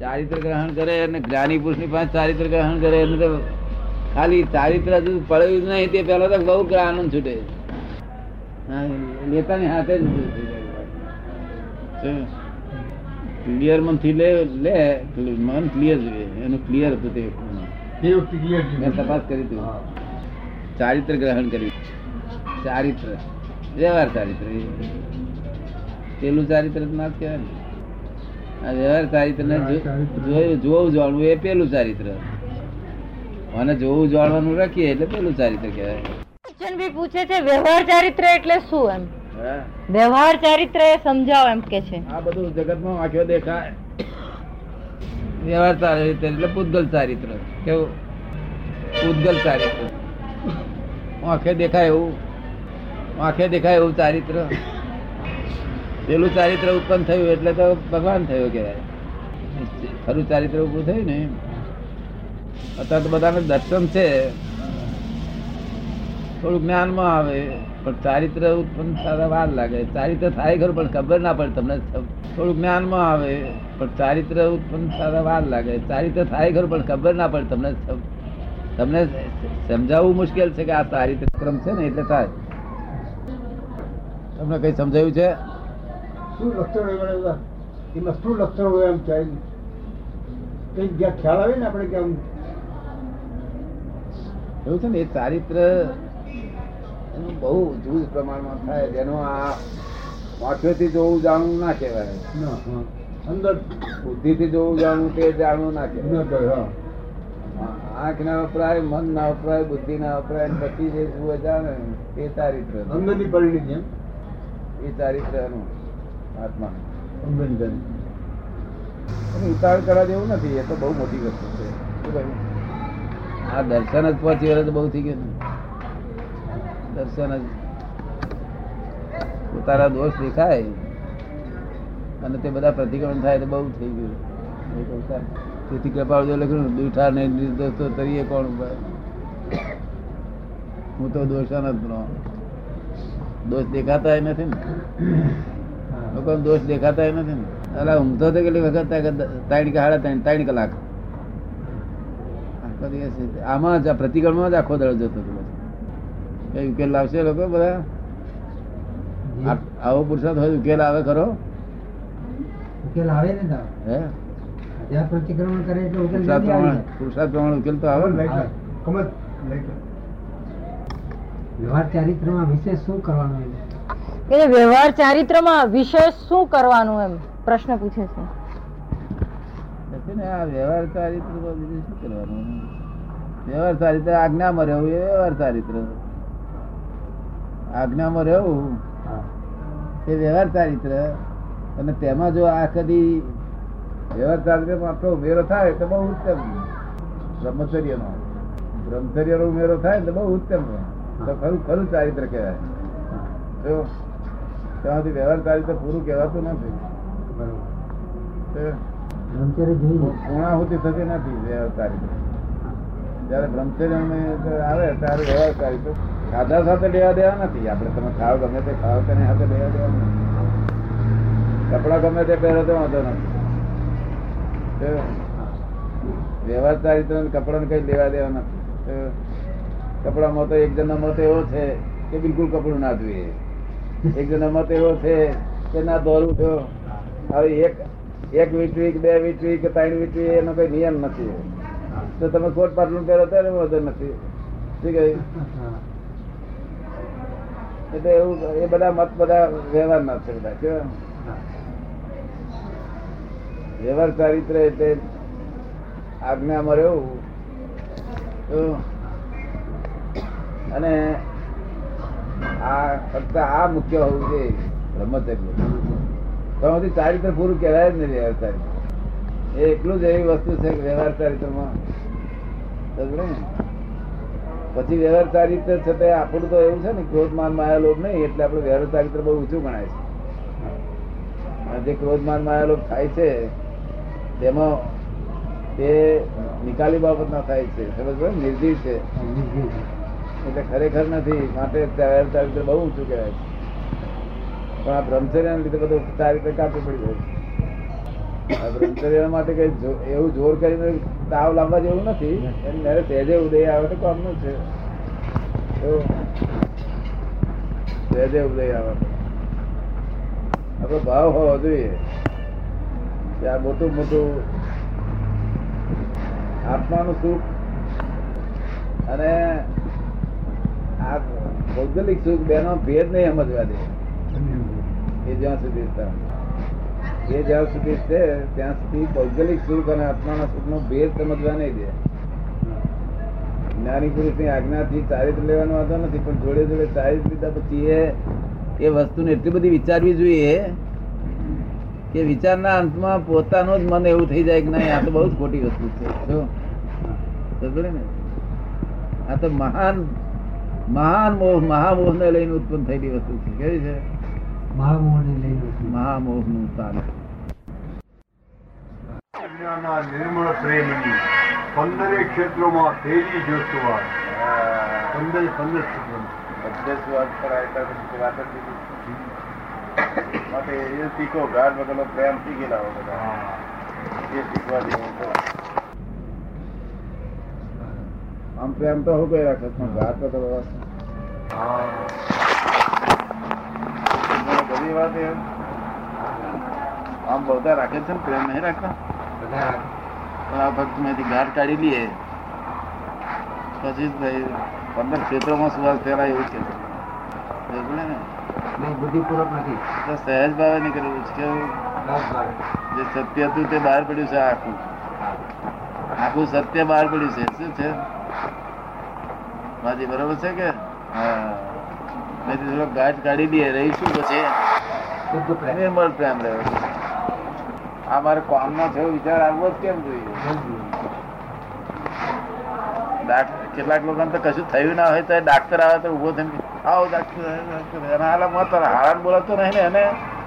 ચારિત્ર ગ્રહણ કરે અને જ્ઞાની પુરુષની પાસે ચારિત્ર ગ્રહણ કરે એને તો ખાલી ચારિત્ર હજુ પડ્યું જ નહીં તે પેલા તો બહુ આનંદ છૂટે. હા, લેતાની હાથે જ ક્લિયર મનથી લે લે મન ક્લિયર જોઈએ એનું ક્લિયર હતું તે. મેં તપાસ કરી હતી. ચારિત્ર ગ્રહણ કરી ચારિત્ર. વ્યવહાર ચારિત્ર. પેલું ચારિત્ર ના જ કહેવાય ને. વ્યવહાર ચારિત્ર ને જો- ચારિત્ર. જોયું જોવું જાણવું એ પેલું ચારિત્ર. અને જોવું જાણવાનું રાખીએ એટલે પેલું ચારિત્ર કહેવાય. બચ્ચનભાઈ પૂછે છે વ્યવહાર ચારિત્ર એટલે શું એમ? વ્યવહાર ચારિત્ર એ સમજાવો એમ કે છે. આ બધું જગતમાં આંખો દેખાય. વ્યવહાર ચારિત્ર એટલે પૂતગલ ચારિત્ર. કેવું? પૂતગલ ચારિત્ર. આંખે દેખાય એવું. આંખે દેખાય એવું ચારિત્ર. પેલું ચારિત્ર ઉત્પન્ન થયું એટલે તો ભગવાન થયો કહેવાય. ખરું ચારિત્ર ઉભું થયું ને અત્યારે તો બધાને દર્શન છે. થોડું જ્ઞાનમાં આવે, પણ ચારિત્ર ઉત્પન્ન થતા વાર લાગે. ચારિત્ર થાય ખરું, પણ ખબર ના પડે તમને. થોડું જ્ઞાનમાં આવે, પણ ચારિત્ર ઉત્પન્ન થતા વાર લાગે. ચારિત્ર થાય ખરું, પણ ખબર ના પડે તમને. તમને સમજાવવું મુશ્કેલ છે કે આ ચારિત્ર ક્રમ છે ને, એટલે થાય. તમને કઈ સમજાયું છે? શું લક્ષણ હોય બધા? એમાં શું લક્ષણ હોય એમ ચાઇલ્ડ કઈ જ્યાં ખ્યાલ આવે ને આપણે કે આમ? એવું છે ને એ ચારિત્ર એનું બહુ જૂજ પ્રમાણમાં થાય. જેનો આ વાંચોથી જોવું જાણવું ના કહેવાય. અંદર બુદ્ધિથી જોવું જાણવું તે જાણવું ના કહેવાય. હા. આંખ ના વપરાય મન ના વપરાય બુદ્ધિ ના વપરાય પછી જે જુએ જાણે એ ચારિત્ર અંદરની પરિણીતિ એમ? એ ચારિત્ર એનું. આત્મા. એનું ઉતાવળ કરવા જેવું નથી, એ તો બહુ મોટી વસ્તુ છે આ દર્શન જ પહોંચી વળે તો બહુ થઈ ગયું દર્શન જ પોતાના દોષ દેખાય અને તે બધા પ્રતિક્રમણ થાય તો બહુ થઈ ગયું. તેથી કૃપા લખ્યું દુઠા ને નિર્દોષ તરીએ કોણ? હું તો દોષાન જ ગણો દોષ દેખાતા નથી ને. લોકો દોષ દેખાતા નથી ને. અલા ઊંઘતો તો કેટલી વખત ત્રણ કે સાડા ત્રણ ત્રણ કલાક. આખો દિવસ આમાં જ આ જ આખો દળ જતો હતો કઈ ઉકેલ લાવશે લોકો બધા? આવો પુરસાદ હોય ઉકેલ આવે ખરો? ઉકેલ આવે ને હે? પ્રતિક્રમણ કરે એટલે ઉકેલ પુરુષાર્થ પ્રમાણે ઉકેલ તો આવે ને. વ્યવહાર ચારિત્રમાં વિશેષ શું કરવાનું કે વ્યવહાર ચારિત્રમાં વિશેષ શું કરવાનું એમ? પ્રશ્ન પૂછે છે. ને આ વ્યવહાર ચારિત્ર તો શું કરવાનું? વ્યવહાર ચારિત્ર આજ્ઞામાં રહેવું એ વ્યવહાર ચારિત્ર. આજ્ઞામાં રહેવું હા. એ વ્યવહાર ચારિત્ર. અને તેમાં જો આ કદી વ્યવહાર ચારિત્રમાં આપણો ઉમેરો થાય તો બહુ ઉત્તમ બ્રહ્મચર્યનો. બ્રહ્મચર્યનો ઉમેરો થાય તો બહુ ઉત્તમ તો ખરું ખરું ચારિત્ર કહેવાય. જો ત્યાંથી વ્યવહાર તો પૂરું કહેવાતું નથી. પૂર્ણાહુતિ થતી નથી વ્યવહાર ચારિત્ર જયારે બ્રહ્મચર્ય આવે ત્યારે વ્યવહાર તો. ખાધા સાથે લેવા દેવા નથી. આપણે તમે ખાવ ગમે તે ખાવ તેને સાથે લેવા દેવા નથી. કપડા ગમે તે પહેરો તો વાંધો નથી. વ્યવહાર તો કપડાને કઈ લેવા દેવા નથી. કપડામાં તો એક જણનો મત એવો છે કે બિલકુલ કપડું ના જોઈએ એક જણનો મત એવો છે કે ના દોરું છો હવે એક એક વીટવીક બે વીટવીક ત્રણ વીટવી, એનો કઈ નિયમ નથી. તો તમે કોટ પાટલું પહેરો ત્યારે વધુ નથી. શું કહ્યું. એટલે એવું, એ બધા મત બધા વ્યવહાર ના છે બધા, કેવા? વ્યવહાર ચારિત્ર એટલે આજ્ઞામાં રહેવું. અને આ મુખ્ય હોવું જોઈએ. બ્રહ્મચર્ય તો ચારિત્ર પૂરું કહેવાય જ નહીં વ્યવહાર એ એટલું જ એવી વસ્તુ છે કે વ્યવહાર ચારિત્રમાં. પછી વ્યવહાર ચારિત્ર છતાં આપણું તો એવું છે ને, ક્રોધ, માન, માયા, લોભ નહીં, એટલે આપણે વ્યવહાર ચારિત્ર બહુ ઊંચું ગણાય છે. જે ક્રોધ, માન, માયા, લોભ થાય છે, તેમાં તે નિકાલી બાબત ના થાય છે. સમજ નિર્જીવ છે. એટલે ખરેખર નથી. માટે વ્યવહાર ચારિત્ર બહુ ઊંચું કહેવાય છે. પણ આ બ્રહ્મચર્યના લીધે બધું ચારિત્ર કાપી પડી જાય છે. આ બ્રહ્મચર્ય માટે કઈ એવું જોર કરીને તાવ લાવવા જેવું નથી. જ્યારે સહેજે ઉદય આવે તો કામનું છે. સહેજે ઉદય આવે. આપણો ભાવ હોવો જોઈએ. કે મોટું મોટું આત્માનું સુખ અને આ ભૌગોલિક સુખ બેનો ભેદ નહીં સમજવા દે. એ જ્યાં સુધી એ જ્યાં સુધી છે, ત્યાં સુધી ભૌગોલિક સુખ અને આત્માના સુખનો ભેદ સમજવા નહીં દે. જ્ઞાની પુરુષની આજ્ઞાથી ચારિત્ર લેવાનો વાંધો નથી, પણ જોડે જોડે ચારિત્ર લીધા પછી એ એ વસ્તુને એટલી બધી વિચારવી જોઈએ કે વિચારના અંતમાં પોતાનું જ મન એવું થઈ જાય કે નહીં, આ તો બહુ જ ખોટી વસ્તુ છે. જો. ને? આ તો મહાન મહાન મોહ મહામોહ ને લઈને ઉત્પન્ન થયેલી વસ્તુ છે. કેવી છે? મહામોહને લઈને મહામોહનું સ્થાન. આજ્ઞાના નિર્મળ પ્રેમની પંદરે ક્ષેત્રોમાં તેજી જોતવા. પંદર પંદર ક્ષેત્રોમાં. માટે એ શીખો ગાઢ વગરનો પ્રેમ શીખેલા લાવો બધા. એ શીખવા જેવું છે. આમ પ્રેમ તો હું કઈ રાખે પણ ગાઢ તો કરો બધી વાત એમ આમ બધા રાખે છે ને પ્રેમ નહીં રાખતા બધા પણ આ ભક્તમાંથી ગાઢ કાઢી લઈએ પછી જ ભાઈ પંદર ક્ષેત્રોમાં સુવાસ ફેરાય એવું છે સમજ્યો ને? નહીં બુદ્ધિપૂર્વક નથી તો સહેજ ભાવે નીકળેલું છે કેવું દસ બાર જે સત્ય હતું તે બહાર પડ્યું છે આખું આખું સત્ય બહાર પડ્યું છે શું છે માજી બરોબર છે કે? હા. થોડો ગાંઠ કાઢી દઈએ રહીશું પછી. નિર્મળ પ્રેમ રહ્યો આ મારે કામનો થયો વિચાર આવવો જ કેમ જોઈએ? કેટલાક લોકોને તો કશું થયું ના હોય તો ડાક્ટર આવે તો ઊભો થઈને આવો ડાક્ટર એના ડાક્ટર. આવે." અને હાલા બોલાતો નહીં ને એને.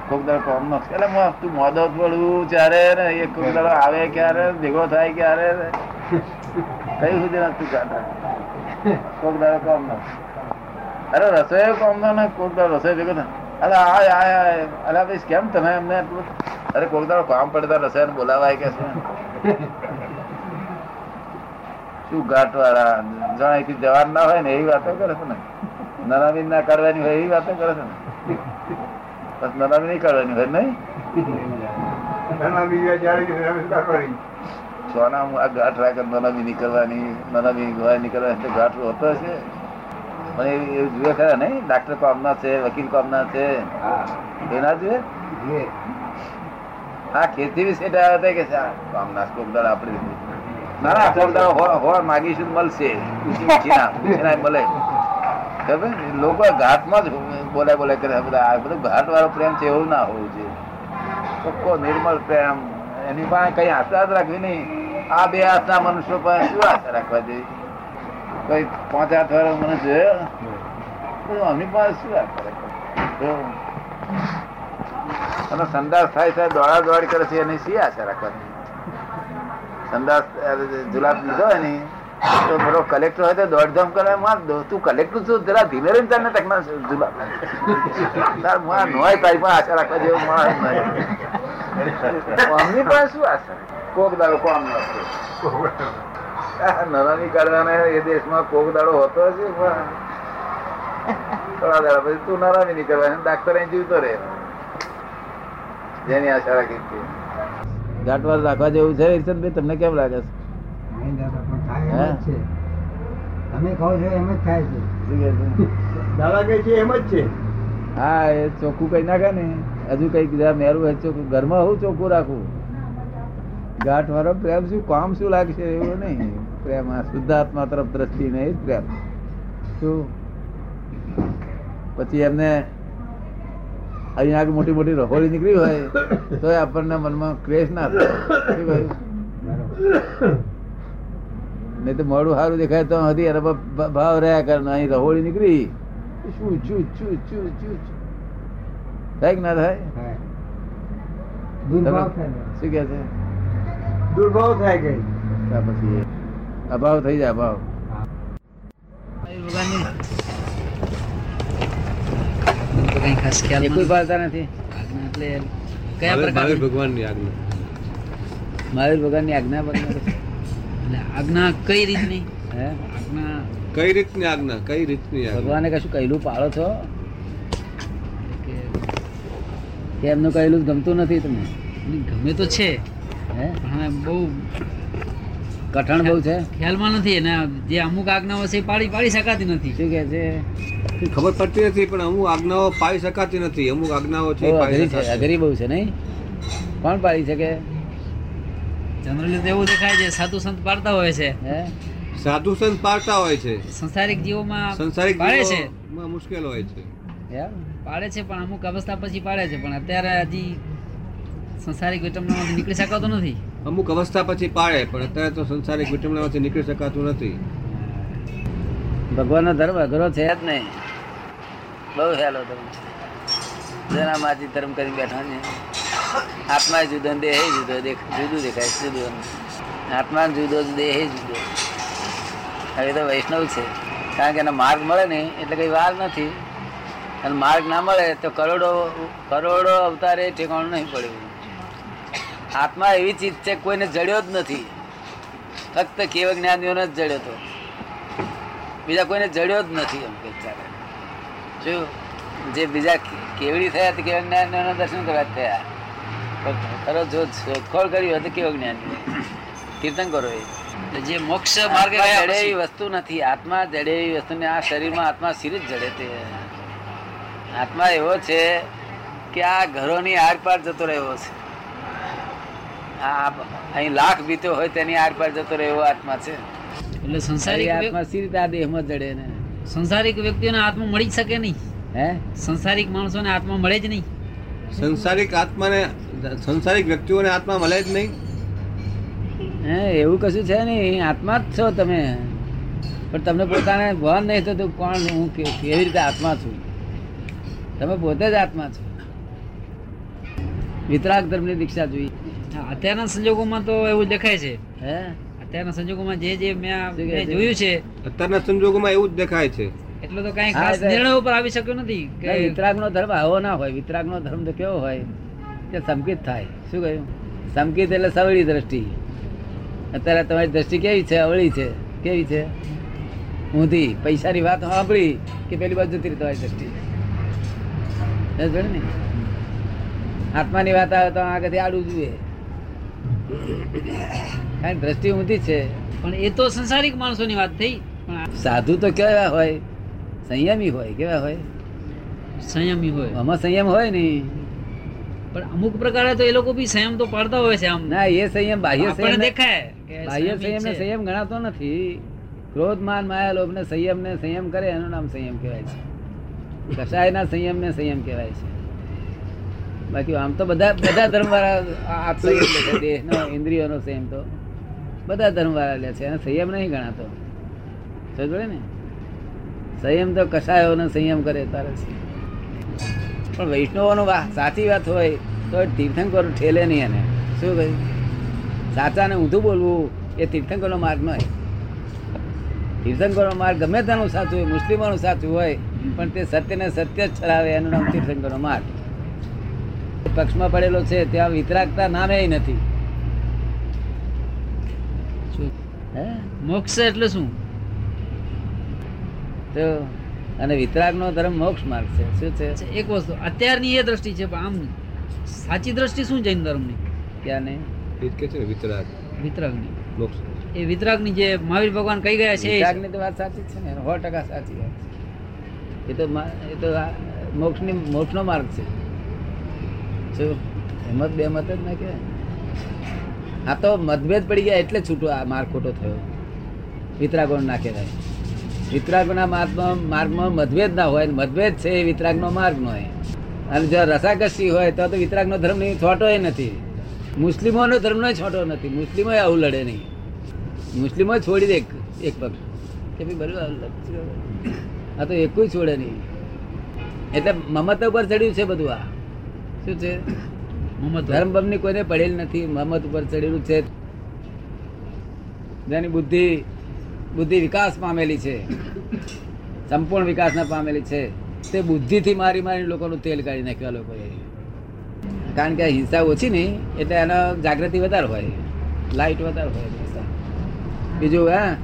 કોક દાડો કોમ નો એટલે તું મોદો પડવું ત્યારે ને એક કોક દાડો આવે ક્યારે ભેગો થાય ક્યારે કઈ સુધી નથી ગાતા કોક છે શું? ઘાટ વાળા જવાનું ના હોય ને એવી વાતો કરે છે ને? નનામી ના કરવાની હોય એવી વાતો કરે છે ને? બસ નનામી નહીં કરવાની હોય નહીં? સોના આ ગાંઠ રાખે નનામી નીકળવાની નનામી ગવાય નીકળવાની ગાંઠ હોતો હશે. પણ એ જુએ ખરા નહીં? ડાક્ટર કોમના છે વકીલ કોમના છે. એના જુએ? હા ખેતી વિશે હતા કે કામના કોકદાળ આપણે ના ના કોકદાળ હો હો માગીશું મળશે. મળે. લોકો ઘાટમાં જ બોલાય બોલાય કરે બધા. આ બધું ઘાટ વાળો પ્રેમ છે એવું ના હોવું જોઈએ. ચોખ્ખો નિર્મળ પ્રેમ. એની પાસે કઈ આશા જ રાખવી નહીં. આ બે હાથના મનુષ્યો પાસે શું આશા રાખવા જોઈએ કોઈ પાંચ આઠ વાળો મનુષ્ય અમની પાસે શું આશા રાખવા. અને સંદાસ થાય થાય દોડા દોડ કરે છે, એની શી આશા રાખવાની? સંદાસ જુલાબ લીધો હોય ને તો પેલો કલેક્ટર હોય તો દોડધામ કરે માં દો- તું કલેક્ટર છું, જરા ધીમે રહીને તને તકના જુલા તારમાં નોય તારી પણ આશા રાખવા જેવો માણસ નહીં. અમની પણ શું આશા? કોક દાડો કોમ નરાની કાઢવાને એ દેશમાં કોક દાડો હોતો હશે થોડા દાડા પછી તું નરાની નહીં કરવાની ડાક્ટર અહીં જીવતો રહે. જેની આશા રાખી ઘાટવાર રાખવા જેવું છે તમને કેમ લાગે છે? તમે કહો છો એમ જ થાય છે. શું કહે છે? દાદા છે એમ જ છે. હા એ ચોખ્ખું કઈ નાખે ને. હજુ કંઈક મેરું હોય ચોખ્ખું. ઘરમાં હું ચોખ્ખું રાખું? ગાંઠ વાળો પ્રેમ શું? કામ શું લાગશે એવું નહીં. પ્રેમ આ શુદ્ધાત્મા તરફ દ્રષ્ટિ નહીં પ્રેમ. શું? પછી એમને અહીંયા આગળ મોટી મોટી રહોળી નીકળી હોય તો આપણને મનમાં ક્રેશ ના થાય. નહીં તો મોડું સારું દેખાય તો હતી ભાવ રહ્યા કરે અહીં રહોળી નીકળી. શું છું છું છું છું થાય કે ના થાય? શું કે છે? દુર્ભાવ થાય ગઈ પછી અભાવ થઈ જાય અભાવ. ભાવે- ભાવે ભગવાનની. આજ્ઞા. મહાવીર ભગવાનની આજ્ઞા વગર એટલે આજ્ઞા કઈ રીતની? હે? આજ્ઞા કઈ રીતની આજ્ઞા? કઈ રીતની ભગવાને કશું કહેલું પાળો છો? કે એમનું કહેલું ગમતું નથી તમને? ગમે તો છે. હે? પણ બહુ કઠણ બહુ છે. ખ્યાલમાં નથી અને જે અમુક આજ્ઞાઓ છે એ પાડી પાડી શકાતી નથી. શું કે છે? ખબર પડતી નથી પણ અમુક આજ્ઞાઓ પાડી શકાતી નથી. અમુક આજ્ઞાઓ છે અઘરી બહુ છે નહીં? કોણ પાડી શકે? જનરલી તો એવું દેખાય છે સાધુ સંત પાડતા હોય છે. સાધુ સંત પાડતા હોય છે. સંસારિક જીવોમાં સંસારિક પાડે છે. મુશ્કેલ હોય છે. એમ? પાડે છે પણ અમુક અવસ્થા પછી પાડે છે પણ અત્યારે હજી સંસારિક વિટમણામાંથી નીકળી શકાતો નથી. અમુક અવસ્થા પછી પાળે પણ અત્યારે તો સંસારિક વિટમણામાંથી નીકળી શકાતું નથી. ભગવાનનો ધર્મ અઘરો છે જ નહીં. બહુ હેલો ધર્મ છે. જેના માજી ધર્મ કરી બેઠા છે. આત્મા જુદો દેહ જુદો જુદું દેખાય, જુદું આત્મા જુદો દેહ જુદો. હવે તો વૈષ્ણવ છે. કારણ કે એનો માર્ગ મળે ને એટલે કઈ વાર નથી. અને માર્ગ ના મળે તો કરોડો કરોડો અવતારે ઠેકાણું નહીં પડ્યું આત્મા એવી ચીજ છે કોઈને જડ્યો જ નથી. ફક્ત કેવ જ્ઞાનીઓને જ જડ્યો હતો બીજા કોઈને જડ્યો જ નથી એમ કે ચાલે. શું? જે બીજા કેવડી થયા તે કેવ જ્ઞાનીઓના દર્શન કરવા જ થયા. ખરો જો શોધખોળ કરી હોય તો કેવો જ્ઞાની? કીર્તન કરો એ. જે મોક્ષ માર્ગ જડે એવી વસ્તુ નથી. આત્મા જડે એવી વસ્તુ ને આ શરીરમાં આત્મા સિર જ જડે તે. આત્મા એવો છે કે આ ઘરોની આરપાર જતો રહ્યો છે. આ અહીં લાખ બીતો હોય તેની આરપાર જતો રહ્યો આત્મા છે. એટલે સંસારિક આત્મા સી રીતે આ દેહમાં જડે ને. સંસારિક વ્યક્તિઓને આત્મા મળી શકે નહીં. હે? સંસારિક માણસોને આત્મા મળે જ નહીં. સંસારિક આત્માને સંસારિક વ્યક્તિઓને આત્મા મળે જ નહીં. હે એવું કશું છે નહીં. આત્મા જ છો તમે. પણ તમને પોતાને ભાન નહીં થતું કોણ હું કેવી રીતે આત્મા છું? તમે પોતે જ આત્મા છો. વિતરાગ ધર્મની દીક્ષા જોઈ અત્યારના સંજોગોમાં તો એવું જ દેખાય છે. હે? અત્યારના સંજોગોમાં જે જે મેં? જોયું છે અત્યારના સંજોગોમાં એવું જ દેખાય છે. એટલો તો કઈ ખાસ નિર્ણય ઉપર આવી શક્યો નથી કે વિતરાગ નો ધર્મ આવો ના હોય. વિતરાગ નો ધર્મ તો કેવો હોય? કે સંકિત થાય. શું કહ્યું? સંકિત એટલે સવળી દ્રષ્ટિ. અત્યારે તમારી દ્રષ્ટિ કેવી છે? અવળી છે. કેવી છે? ઊંધી. પૈસાની વાત સાંભળી કે પેલી બાજુ જતી તમારી દ્રષ્ટિ. ને? આત્માની વાત આવે તો આગળથી આડું જુએ. કારણ દ્રષ્ટિ ઊંધી છે. પણ એ તો સંસારિક માણસોની વાત થઈ. પણ સાધુ તો કેવા હોય? સંયમી હોય. કેવા હોય? સંયમી હોય. આમાં સંયમ હોય ને. પણ અમુક પ્રકારે તો એ લોકો બી સંયમ તો પાડતા હોય છે આમ. ના એ સંયમ બાહ્ય સંયમ દેખાય બાહ્ય સંયમ ને સંયમ ગણાતો નથી. ક્રોધ માન માયા લોભ ને સંયમ ને સંયમ કરે એનું નામ સંયમ કહેવાય છે. કસાયના સંયમ ને સંયમ કહેવાય છે. બાકી આમ તો બધા બધા ધર્મ વાળા આ સંયમ લે છે દેહનો ઇન્દ્રિયોનો સંયમ તો બધા ધર્મ વાળા લે છે અને સંયમ નહીં ગણાતો. સમજ ને? સંયમ તો કસાયોનો સંયમ કરે તારે. છે પણ વૈષ્ણવોનો વા સાચી વાત હોય તો તીર્થંકર ઠેલે નહીં એને. શું કહ્યું સાચાને ઊંધું બોલવું એ તીર્થંકરનો માર્ગ ન હોય તીર્થંકરનો માર્ગ ગમે તેનું સાચું હોય મુસ્લિમોનું સાચું હોય પણ તે સત્યને સત્ય જ ચડાવે એનું નામ તીર્થંકરનો માર્ગ. પક્ષમાં પડેલો છે ત્યાં વિતરાગતા નામે નથી. હે? મોક્ષ એટલે શું? તો અને વિતરાગનો ધર્મ મોક્ષ માર્ગ છે. શું છે? એક વસ્તુ અત્યારની એ દ્રષ્ટિ છે પણ આમ સાચી દ્રષ્ટિ શું જૈન ધર્મની? ક્યાં નહીં કે છે ને વિતરાગ. વિતરાગની. મોક્ષ. એ વિતરાગની જે મહાવીર ભગવાન કહી ગયા છે એ વિતરાગની તો વાત સાચી જ છે ને સો ટકા સાચી વાત છે. એ તો એ તો મોક્ષની મોક્ષનો માર્ગ છે. શું હેમત બે મત જ ના કહેવાય. આ તો મતભેદ પડી ગયા એટલે છૂટો આ માર્ગ ખોટો થયો. વિતરાગો ના કહેવાય. વિતરાગોના માર્ગમાં માર્ગમાં મતભેદ ના હોય મતભેદ છે એ વિતરાગનો માર્ગ હોય અને જો રસાકસી હોય તો તો વિતરાગનો ધર્મ છોટોય નથી. મુસ્લિમોનો ધર્મનો છોટો નથી. મુસ્લિમો આવું લડે નહીં. મુસ્લિમો છોડી દે એક એક પક્ષ. કે ભાઈ બરોબર આ આ તો એકુય છોડે નહીં. એટલે મમત ઉપર ચડ્યું છે બધું આ. શું છે? ધર્મ બમની કોઈને પડેલ નથી. મમત ઉપર ચડેલું છે. જેની બુદ્ધિ બુદ્ધિ વિકાસ પામેલી છે. સંપૂર્ણ વિકાસ ના પામેલી છે. તે બુદ્ધિથી મારી મારી લોકોનું તેલ કાઢી નાખ્યા લોકોએ. કારણ કે હિંસા ઓછી નહીં, એટલે એનો જાગૃતિ વધારે હોય. લાઇટ વધારે હોય. બીજું, હા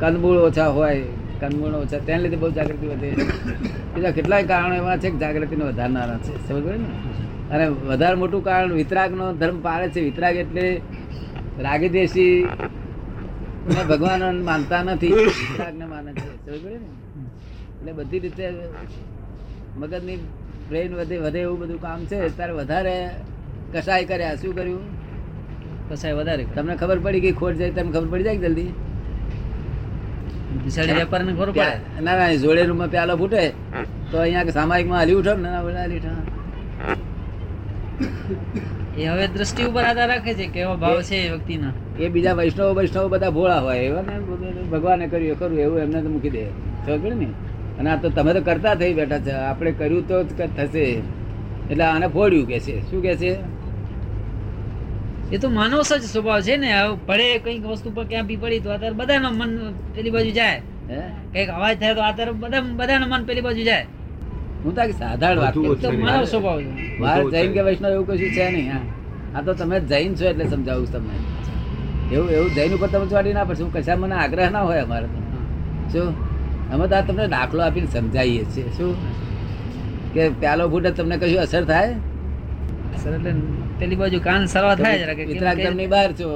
કંદમૂળ ઓછા હોય કંદમૂળ ઓછા, તેને લીધે બહુ જાગૃતિ વધે. બીજા કેટલાય કારણો એવા છે કે જાગૃતિને વધારનારા છે. સમજ ને? અને વધારે મોટું કારણ વિતરાગનો ધર્મ પાળે છે. વિતરાગ એટલે રાગી દેશી ભગવાન માનતા નથી. માને છે. એટલે બધી રીતે મગજની બ્રેન વધે વધે એવું બધું કામ છે. તારે વધારે કસાય કર્યા. શું કર્યું? કસાય વધારે તમને ખબર પડી ગઈ ખોટ જાય તમને ખબર પડી જાય કે જલ્દી? બિસાડી વેપારીને ખબર પડે? ના ના જોડે રૂમમાં પ્યાલો ફૂટે. તો અહીંયા સામાયિક સામાયિકમાં હાલી ઉઠો ના, હાલી ઉઠો. એ હવે દ્રષ્ટિ ઉપર આધાર રાખે છે કેવો ભાવ છે એ વ્યક્તિના. એ બીજા વૈષ્ણવ વૈષ્ણવ બધા ભોળા હોય. એવા ને ભગવાને કર્યું કરું એવું એમને તો મૂકી દે. ખબર ને? અને આ તો તમે તો કરતા થઈ બેઠા છે. આપણે કર્યું તો જ ક- થશે. એટલે આને ફોડ્યું કે છે. શું કે છે? એ તો માનવ સજ સ્વભાવ છે ને. પડે કંઈક વસ્તુ પર ક્યાં બી પડી તો અત્યારે બધાનું મન પેલી બાજુ જાય. હે? કંઈક અવાજ થાય તો અત્યારે બધા બધાનું મન પેલી બાજુ જાય. હું તો સાધારણ વાત. માનવ સ્વભાવ છે. બહાર જૈન કે વૈષ્ણવ એવું કશું છે નહીં હા. આ તો તમે જૈન છો એટલે સમજાવું તમને. એવું એવું જૈન ઉપર તમે ચોટી ના પડશે. કશા મને આગ્રહ ના હોય અમારે તો. શું? અમે તો આ તમને દાખલો આપીને સમજાવીએ છીએ. શું? કે પ્યાલો ફૂટે તમને કશું અસર થાય? અસર એટલે પેલી બાજુ કાન સરવા થાય જરા કે વિતરાગ ધર્મની બહાર છો.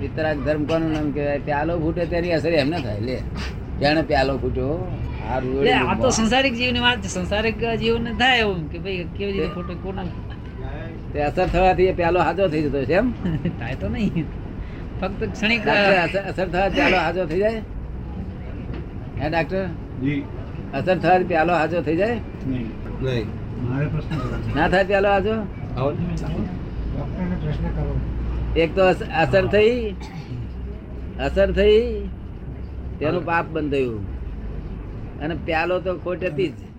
વિતરાગ ધર્મ કોનું નામ કહેવાય? પ્યાલો ફૂટે તેની અસર એમને થાય. લે જાણે પ્યાલો ફૂટ્યો એટલે આ તો સંસારિક જીવની વાત છે. સંસારિક જીવન થાય એવું. કે ભાઈ કેવી રીતે ખોટો કોના તે અસર થવાથી એ પ્યાલો હાજો થઈ જતો છે એમ? થાય તો નહીં. ફક્ત ક્ષણિક અસર થવા થવાથી પ્યાલો હાજો થઈ જાય? હે ડાક્ટર? જી. અસર થવાથી પ્યાલો હાજો થઈ જાય? નહીં. નહીં. મારે પ્રશ્ન ના થાય પ્યાલો હાજો? આવો. ડૉક્ટરને પ્રશ્ન કરવો એક તો અસ- અસર થઈ અસર થઈ તેનું પાપ બંધાયું અને પ્યાલો તો ખોટ હતી જ.